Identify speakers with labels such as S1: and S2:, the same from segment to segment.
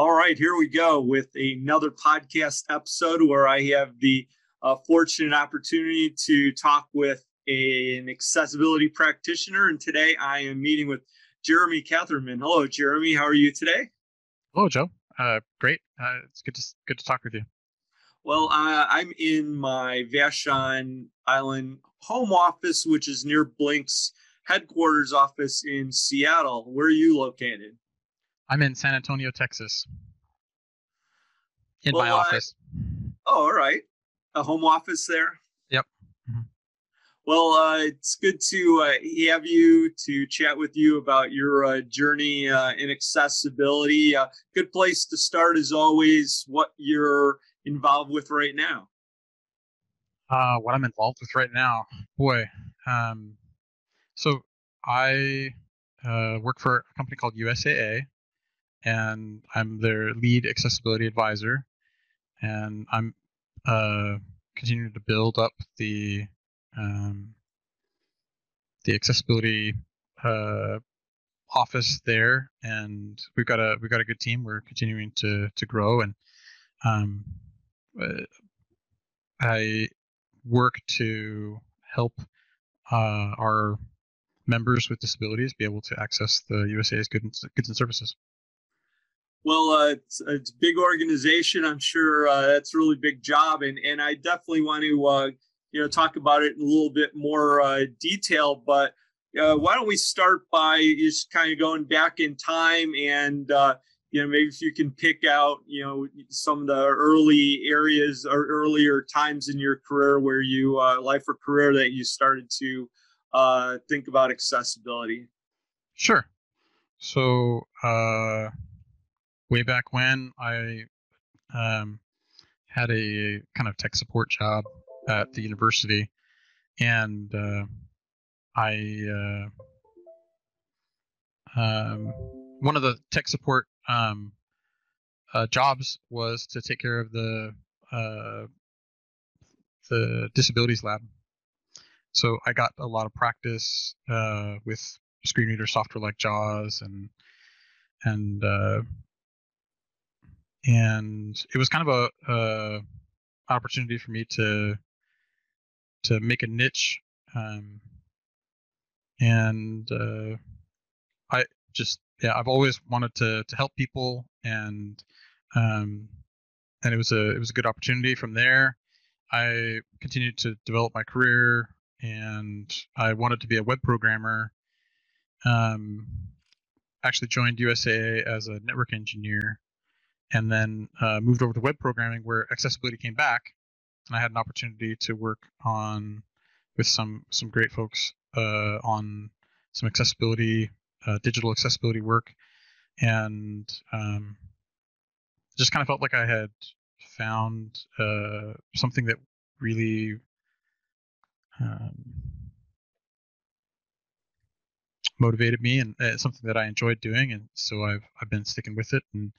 S1: All right, here we go with another podcast episode where I have the uh, fortunate opportunity to talk with a, an accessibility practitioner. And today I am meeting with Jeremy Katherman. Hello, Jeremy. How are you today?
S2: Hello, Joe. Uh, great. Uh, it's good to good to talk with you.
S1: Well, uh, I'm in my Vashon Island home office, which is near Blink's headquarters office in Seattle. Where are you located?
S2: I'm in San Antonio, Texas. In well, my office.
S1: oh, all right. A home office there?
S2: Yep. Mm-hmm.
S1: Well, uh, it's good to uh, have you to chat with you about your uh, journey uh, in accessibility. Uh, good place to start, as always, what you're involved with right now.
S2: Uh, what I'm involved with right now, boy. Um, so I work for a company called USAA, and I'm their lead accessibility advisor. And I'm uh, continuing to build up the um, the accessibility uh, office there, and we've got a we've got a good team. We're continuing to to grow, and um, uh, I work to help uh, our members with disabilities be able to access the USAA's goods, goods and services.
S1: Well, uh, it's, it's a big organization. I'm sure uh, that's a really big job, and and I definitely want to uh, you know talk about it in a little bit more uh, detail. But uh, why don't we start by just kind of going back in time, and uh, you know maybe if you can pick out you know some of the early areas or earlier times in your career where you life or career that you started to think about accessibility.
S2: Sure. So way back when I um, had a kind of tech support job at the university, and uh, I uh, um, one of the tech support um, uh, jobs was to take care of the uh, the disabilities lab. So I got a lot of practice uh, with screen reader software like JAWS and and uh, and it was kind of a, a opportunity for me to to make a niche um, and uh, i just yeah i've always wanted to to help people and um, and it was a it was a good opportunity from there. I continued to develop my career and i wanted to be a web programmer um, actually joined usaa as a network engineer and then uh, moved over to web programming where accessibility came back and i had an opportunity to work on with some some great folks uh, on some accessibility uh, digital accessibility work. And um, just kind of felt like i had found uh, something that really um, motivated me and uh, something that i enjoyed doing. And so i've i've been sticking with it and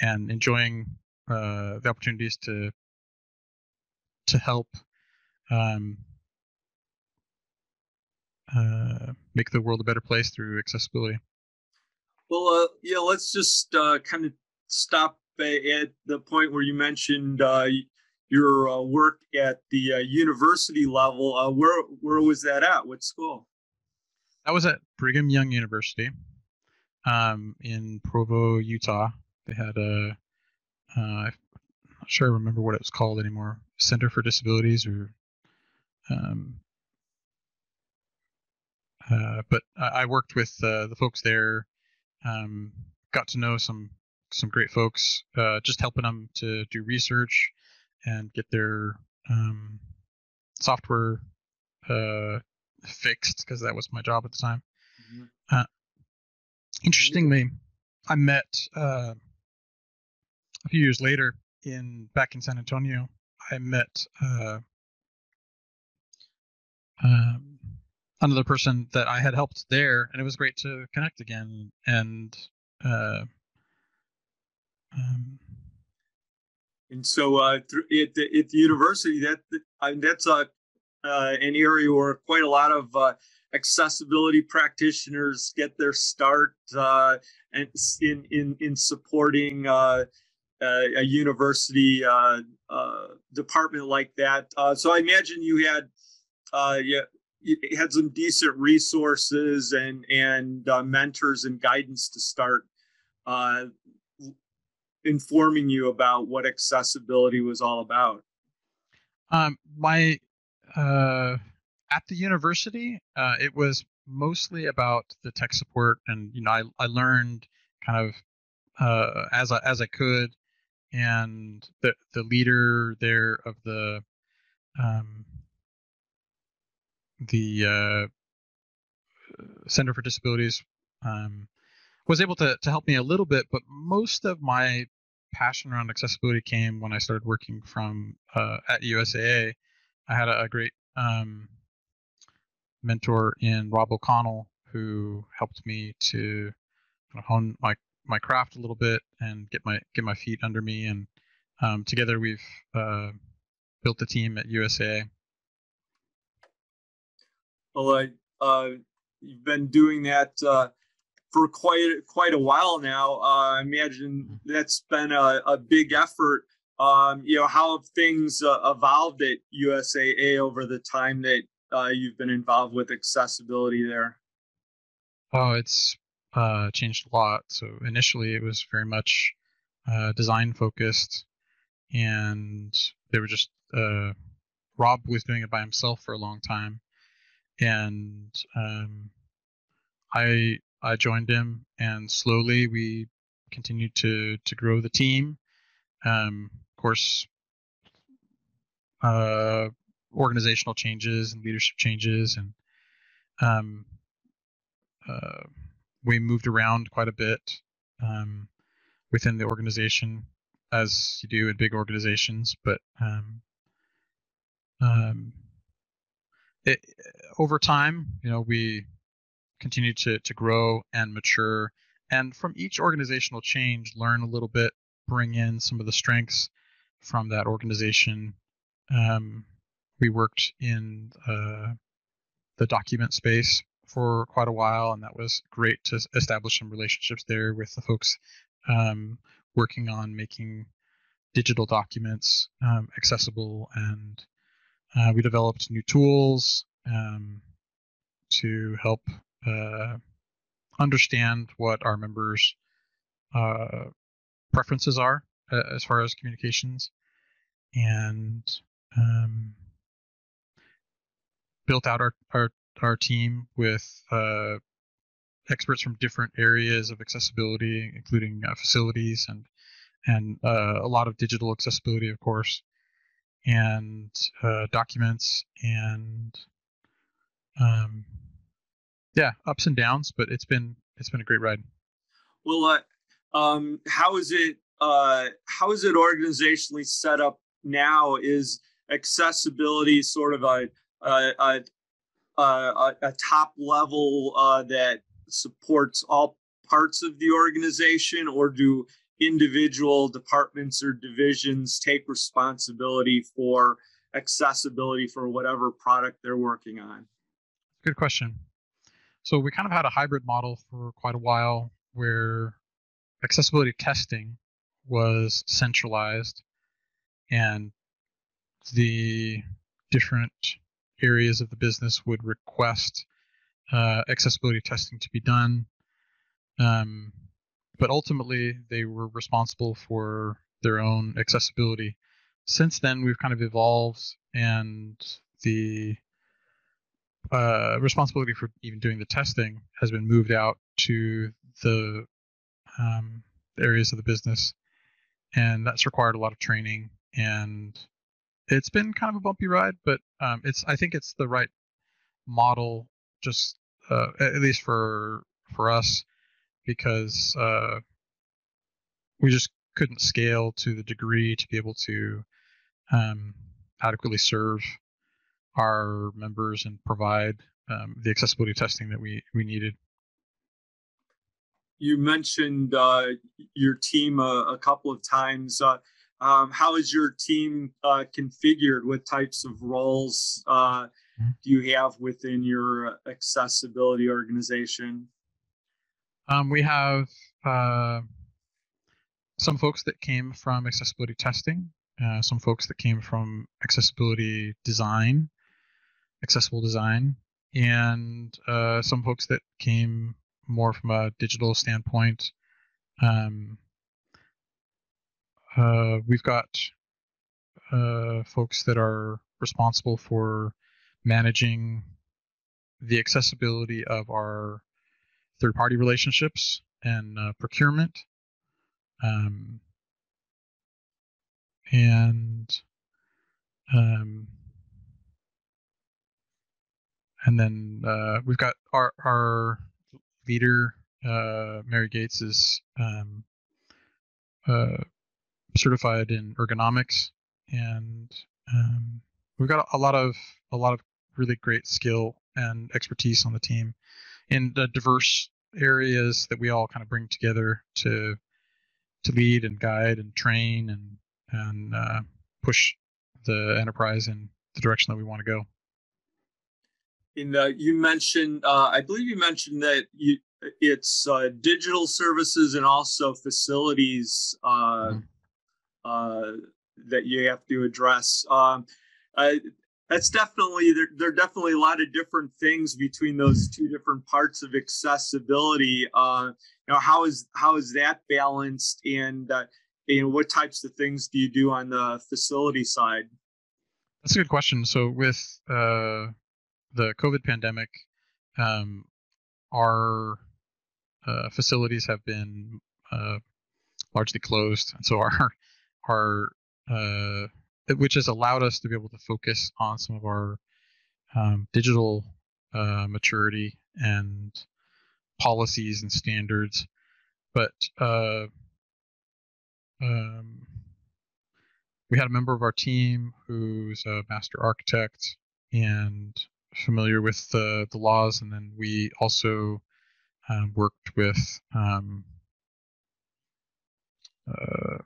S2: and enjoying uh, the opportunities to to help um, uh, make the world a better place through accessibility.
S1: Well, uh, yeah, let's just uh, kind of stop at the point where you mentioned uh, your uh, work at the uh, university level. Uh, where where was that at? What school?
S2: That was at Brigham Young University um, in Provo, Utah. They had a, uh, I'm not sure I remember what it was called anymore, Center for Disabilities or, um, uh, but I, worked with uh, the folks there, um, got to know some some great folks, uh, just helping them to do research and get their um, software uh, fixed because that was my job at the time. Mm-hmm. Uh, interestingly, I met uh, a few years later, in back in San Antonio, I met uh, um, another person that I had helped there, and it was great to connect again. And uh, um,
S1: and so uh, at, the, at the university, that uh, that's a uh, an area where quite a lot of uh, accessibility practitioners get their start uh, and in in in supporting uh, a university uh, uh, department like that. So I imagine you had you had some decent resources and and mentors and guidance to start informing you about what accessibility was all about.
S2: Um, my uh, at the university, uh, it was mostly about the tech support, and you know, I I learned kind of uh, as I as I could, and the the leader there of the um, the uh, Center for Disabilities um, was able to to help me a little bit, but most of my passion around accessibility came when I started working from uh, at USAA. I had a, a great um, mentor in Rob O'Connell who helped me to kind of hone my my craft a little bit and get my get my feet under me and um, together we've uh, built a team at USAA.
S1: Well, uh, you've been doing that uh, for quite quite a while now. Uh, I imagine that's been a, a big effort. Um, you know, how have things uh, evolved at USAA over the time that uh, you've been involved with accessibility there?
S2: Oh, it's uh, changed a lot. So initially, it was very much uh, design focused, and they were just uh, Rob was doing it by himself for a long time, and um, I I joined him, and slowly we continued to to grow the team. Um, of course, uh, organizational changes and leadership changes, and um, uh, we moved around quite a bit um, within the organization, as you do in big organizations. But um, um, it, over time, you know, we continue to to grow and mature, and from each organizational change, learn a little bit, bring in some of the strengths from that organization. Um, we worked in uh, the document space for quite a while, and that was great to establish some relationships there with the folks um, working on making digital documents um, accessible. And uh, we developed new tools um, to help uh, understand what our members' uh, preferences are uh, as far as communications, and um, built out our, our our team with uh, experts from different areas of accessibility, including uh, facilities and and uh, a lot of digital accessibility, of course, and uh, documents and um, yeah, ups and downs, but it's been it's been a great ride.
S1: Well, uh, um, how is it uh, how is it organizationally set up now? Is accessibility sort of a a, a, a, a top level uh, that supports all parts of the organization, or do individual departments or divisions take responsibility for accessibility for whatever product they're working on?
S2: Good question. So we kind of had a hybrid model for quite a while where accessibility testing was centralized and the different areas of the business would request uh, accessibility testing to be done. Um, but ultimately, they were responsible for their own accessibility. Since then, we've kind of evolved, and the uh, responsibility for even doing the testing has been moved out to the um, areas of the business, and that's required a lot of training and it's been kind of a bumpy ride, but um, it's I think it's the right model, just uh, at least for for us, because uh, we just couldn't scale to the degree to be able to um, adequately serve our members and provide um, the accessibility testing that we we needed.
S1: You mentioned uh, your team a, a, couple of times. Um, how is your team uh, configured? What types of roles uh, mm-hmm. do you have within your accessibility organization?
S2: Um, we have uh, some folks that came from accessibility testing, uh, some folks that came from accessibility design, accessible design, and uh, some folks that came more from a digital standpoint. Um, uh, we've got uh, folks that are responsible for managing the accessibility of our third party relationships and uh, procurement. Um, and um, and then uh, we've got our our leader uh, Mary Gates is um, uh, certified in ergonomics, and um, we've got a lot of a lot of really great skill and expertise on the team in the diverse areas that we all kind of bring together to to lead and guide and train and and uh, push the enterprise in the direction that we want to go.
S1: In uh, you mentioned, uh, I believe you mentioned that you it's uh, digital services and also facilities uh, mm-hmm. Uh, that you have to address. Um, that's definitely there, there are definitely a lot of different things between those two different parts of accessibility. Uh, you know how is how is that balanced and uh, what types of things do you do on the facility side?
S2: That's a good question. So with uh, the covid pandemic um, our uh, facilities have been uh, largely closed. And so our our uh, which has allowed us to be able to focus on some of our um, digital uh, maturity and policies and standards. But uh, um, we had a member of our team who's a master architect and familiar with the, the laws, and then we also um, worked with um, uh,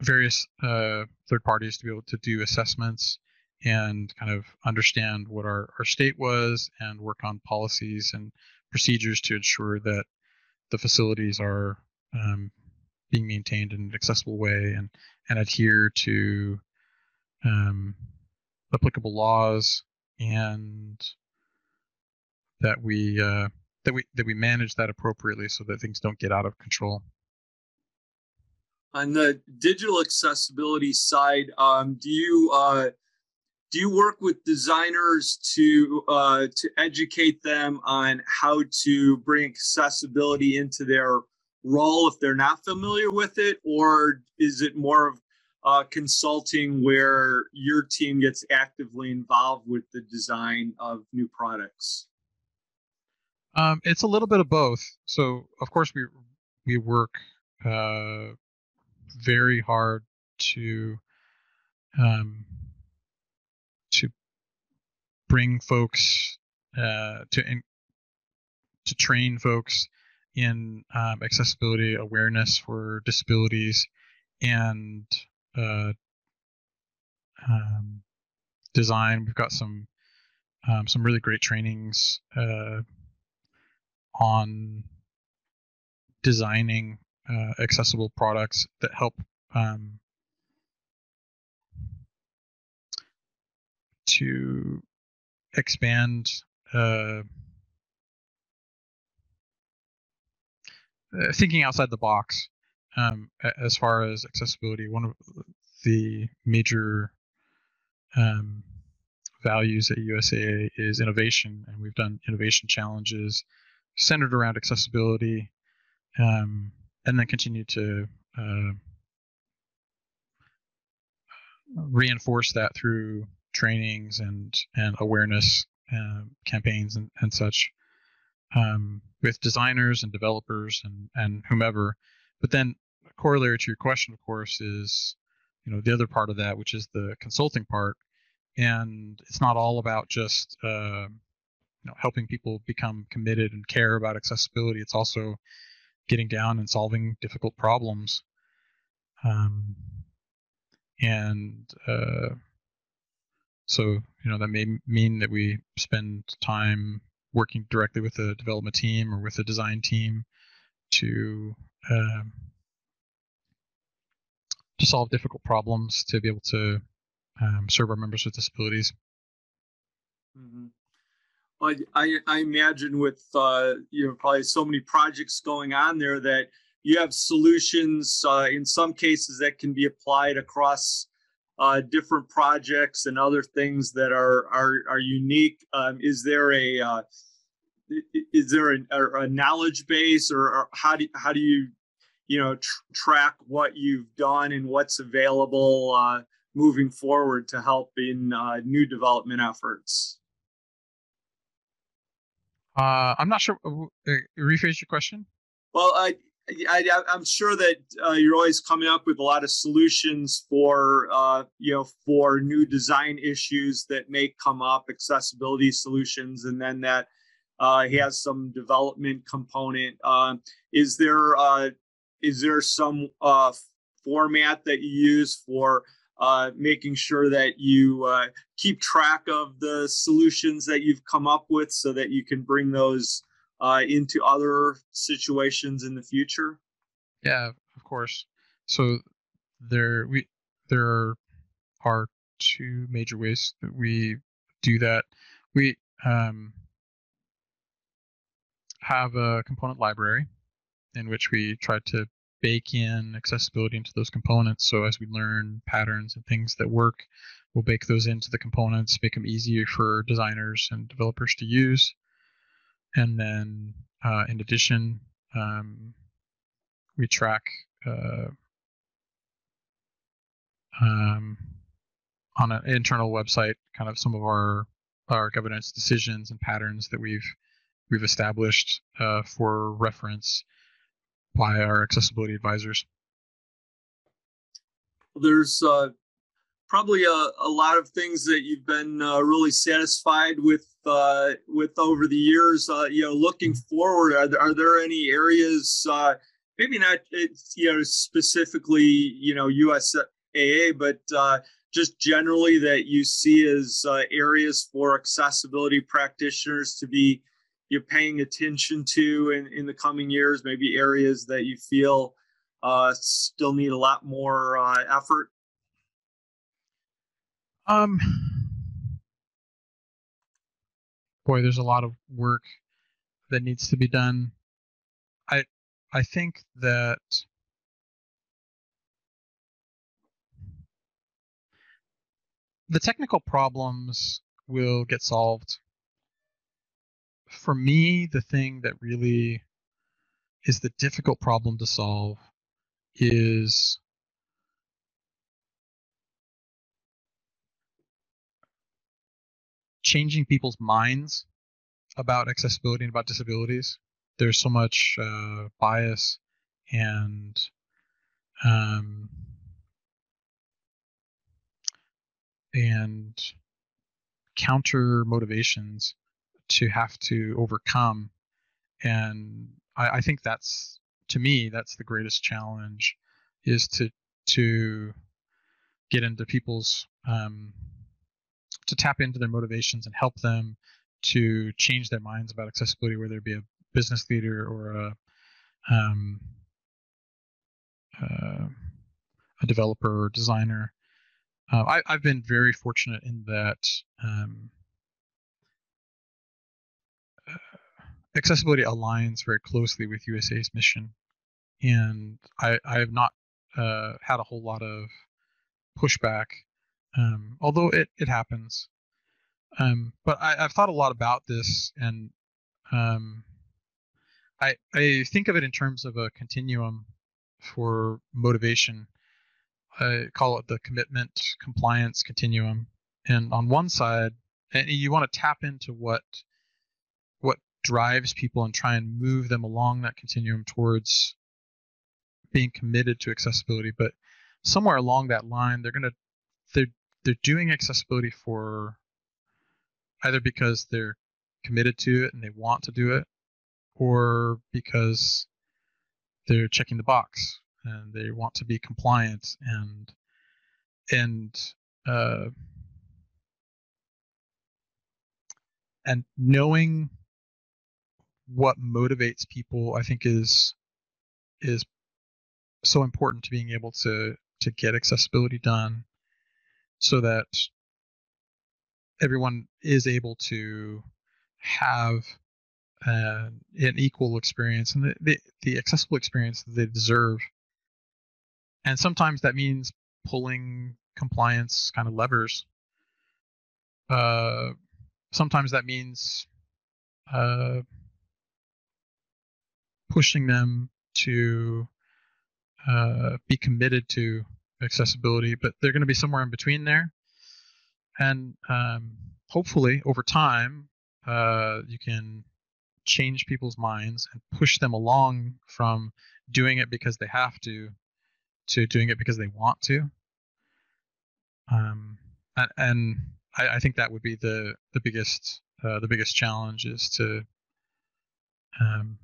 S2: various uh, third parties to be able to do assessments and kind of understand what our, our state was and work on policies and procedures to ensure that the facilities are um, being maintained in an accessible way and, and adhere to um, applicable laws and that we uh, that we that we manage that appropriately so that things don't get out of control
S1: on the digital accessibility side, um, do you uh, do you work with designers to uh, to educate them on how to bring accessibility into their role if they're not familiar with it, or is it more of uh, consulting where your team gets actively involved with the design of new products?
S2: Um, it's a little bit of both. So, of course, we we work uh, very hard to um, to bring folks uh, to in, to train folks in um, accessibility awareness for disabilities and uh, um, design. We've got some um, some really great trainings uh, on designing uh, accessible products that help um, to expand uh, uh, thinking outside the box um, as far as accessibility. One of the major um, values at USAA is innovation, and we've done innovation challenges centered around accessibility. Um, and then continue to uh, reinforce that through trainings and and awareness uh, campaigns and, and such um, with designers and developers and and whomever but then corollary to your question, of course, is you know the other part of that, which is the consulting part, and it's not all about just uh, you know helping people become committed and care about accessibility. It's also getting down and solving difficult problems. Um, and uh, so you know that may mean that we spend time working directly with the development team or with the design team to um, to solve difficult problems to be able to um, serve our members with disabilities.
S1: Mm-hmm. Well, I, I imagine with uh, you know probably so many projects going on there that you have solutions uh, in some cases that can be applied across uh, different projects and other things that are are, are unique. Um, is there a uh, is there a, a, knowledge base, or, or, how do how do you you know tr- track what you've done and what's available uh, moving forward to help in uh, new development efforts?
S2: Uh, I'm not sure. Uh, rephrase your question.
S1: Well, I, I, am sure that uh, you're always coming up with a lot of solutions for, uh, you know, for new design issues that may come up, accessibility solutions, and then that uh, has some development component. Um, is there uh, is there some uh, format that you use for uh, making sure that you uh, keep track of the solutions that you've come up with so that you can bring those uh, into other situations in the future?
S2: Yeah, of course. So there we there are two major ways that we do that. We um, have a component library in which we try to bake in accessibility into those components. So as we learn patterns and things that work, we'll bake those into the components, make them easier for designers and developers to use. And then uh, in addition, um, we track uh, um, on an internal website kind of some of our our governance decisions and patterns that we've we've established uh, for reference by our accessibility advisors.
S1: There's uh, probably a, a, lot of things that you've been uh, really satisfied with uh, with over the years. Uh, you know, looking mm-hmm. forward, are there, are there any areas, uh, maybe not you know specifically you know USAA, but uh, just generally that you see as areas for accessibility practitioners to be you're paying attention to in, in the coming years, maybe areas that you feel uh, still need a lot more uh, effort?
S2: Um, boy, there's a lot of work that needs to be done. I I think that the technical problems will get solved for me, the thing that really is the difficult problem to solve is changing people's minds about accessibility and about disabilities. There's so much uh, bias and um, and counter motivations to have to overcome. And I, I think that's to me that's the greatest challenge is to to get into people's um, to tap into their motivations and help them to change their minds about accessibility, whether it be a business leader or a um, uh, a developer or designer. Uh, I, have been very fortunate in that um, accessibility aligns very closely with USAA's mission, and I, I have not uh, had a whole lot of pushback, um, although it, it happens. Um, but I, have thought a lot about this, and um, I I think of it in terms of a continuum for motivation. I call it the commitment compliance continuum. And on one side, and you want to tap into what what drives people and try and move them along that continuum towards being committed to accessibility, but somewhere along that line, they're gonna they're they're doing accessibility for either because they're committed to it and they want to do it, or because they're checking the box and they want to be compliant and and uh, and knowing what motivates people i think is is so important to being able to to get accessibility done so that everyone is able to have uh, an equal experience and the, the, the accessible experience that they deserve. And sometimes that means pulling compliance kind of levers. Uh, sometimes that means uh, pushing them to uh, be committed to accessibility, but they're going to be somewhere in between there. And um, hopefully, over time, uh, you can change people's minds and push them along from doing it because they have to to doing it because they want to. Um, and, and I, I, think that would be the the biggest uh, the biggest challenge is to um,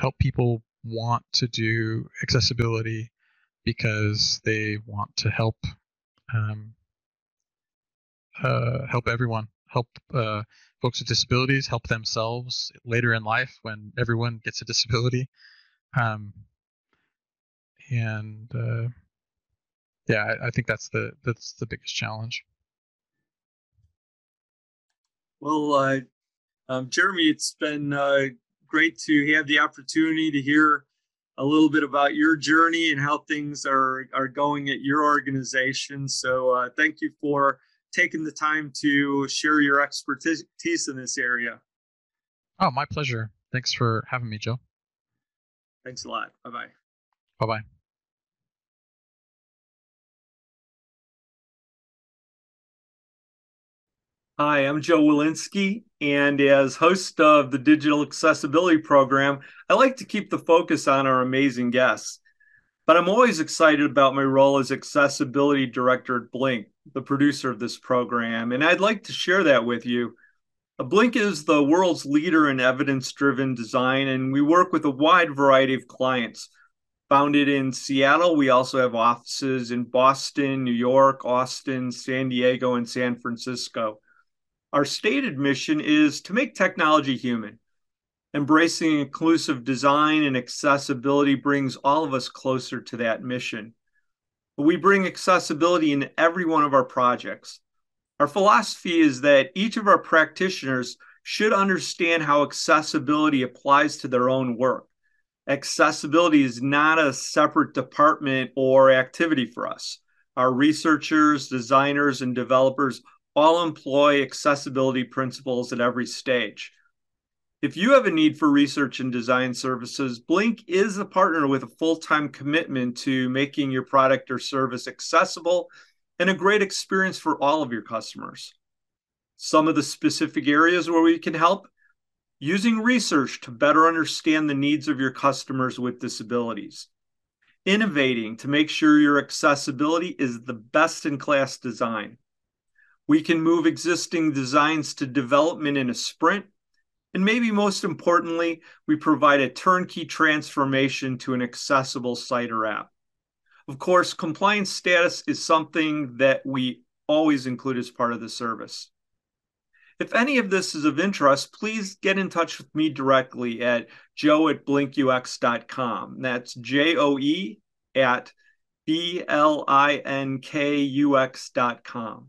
S2: help people want to do accessibility because they want to help um, uh, help everyone, help uh, folks with disabilities, help themselves later in life when everyone gets a disability, um, and uh, yeah, I, I, think that's the that's the biggest challenge.
S1: Well, uh, um, Jeremy, it's been uh, great to have the opportunity to hear a little bit about your journey and how things are are going at your organization. So uh, thank you for taking the time to share your expertise in this area.
S2: Oh, my pleasure. Thanks for having me, Joe.
S1: Thanks a lot. Bye bye.
S2: Bye bye.
S1: Hi, I'm Joe Welinske, and as host of the Digital Accessibility Program, I like to keep the focus on our amazing guests. But I'm always excited about my role as Accessibility Director at Blink, the producer of this program, and I'd like to share that with you. Uh, Blink is the world's leader in evidence driven design, and we work with a wide variety of clients. Founded in Seattle, we also have offices in Boston, New York, Austin, San Diego, and San Francisco. Our stated mission is to make technology human. Embracing inclusive design and accessibility brings all of us closer to that mission. We bring accessibility in every one of our projects. Our philosophy is that each of our practitioners should understand how accessibility applies to their own work. Accessibility is not a separate department or activity for us. Our researchers, designers, and developers all employ accessibility principles at every stage. If you have a need for research and design services, Blink is a partner with a full time commitment to making your product or service accessible and a great experience for all of your customers. Some of the specific areas where we can help using research to better understand the needs of your customers with disabilities, innovating to make sure your accessibility is the best in class design we can move existing designs to development in a sprint. And maybe most importantly, we provide a turnkey transformation to an accessible site or app. Of course, compliance status is something that we always include as part of the service. If any of this is of interest, please get in touch with me directly at joe at blinkux.com. That's J O E at B L I N K U X.com.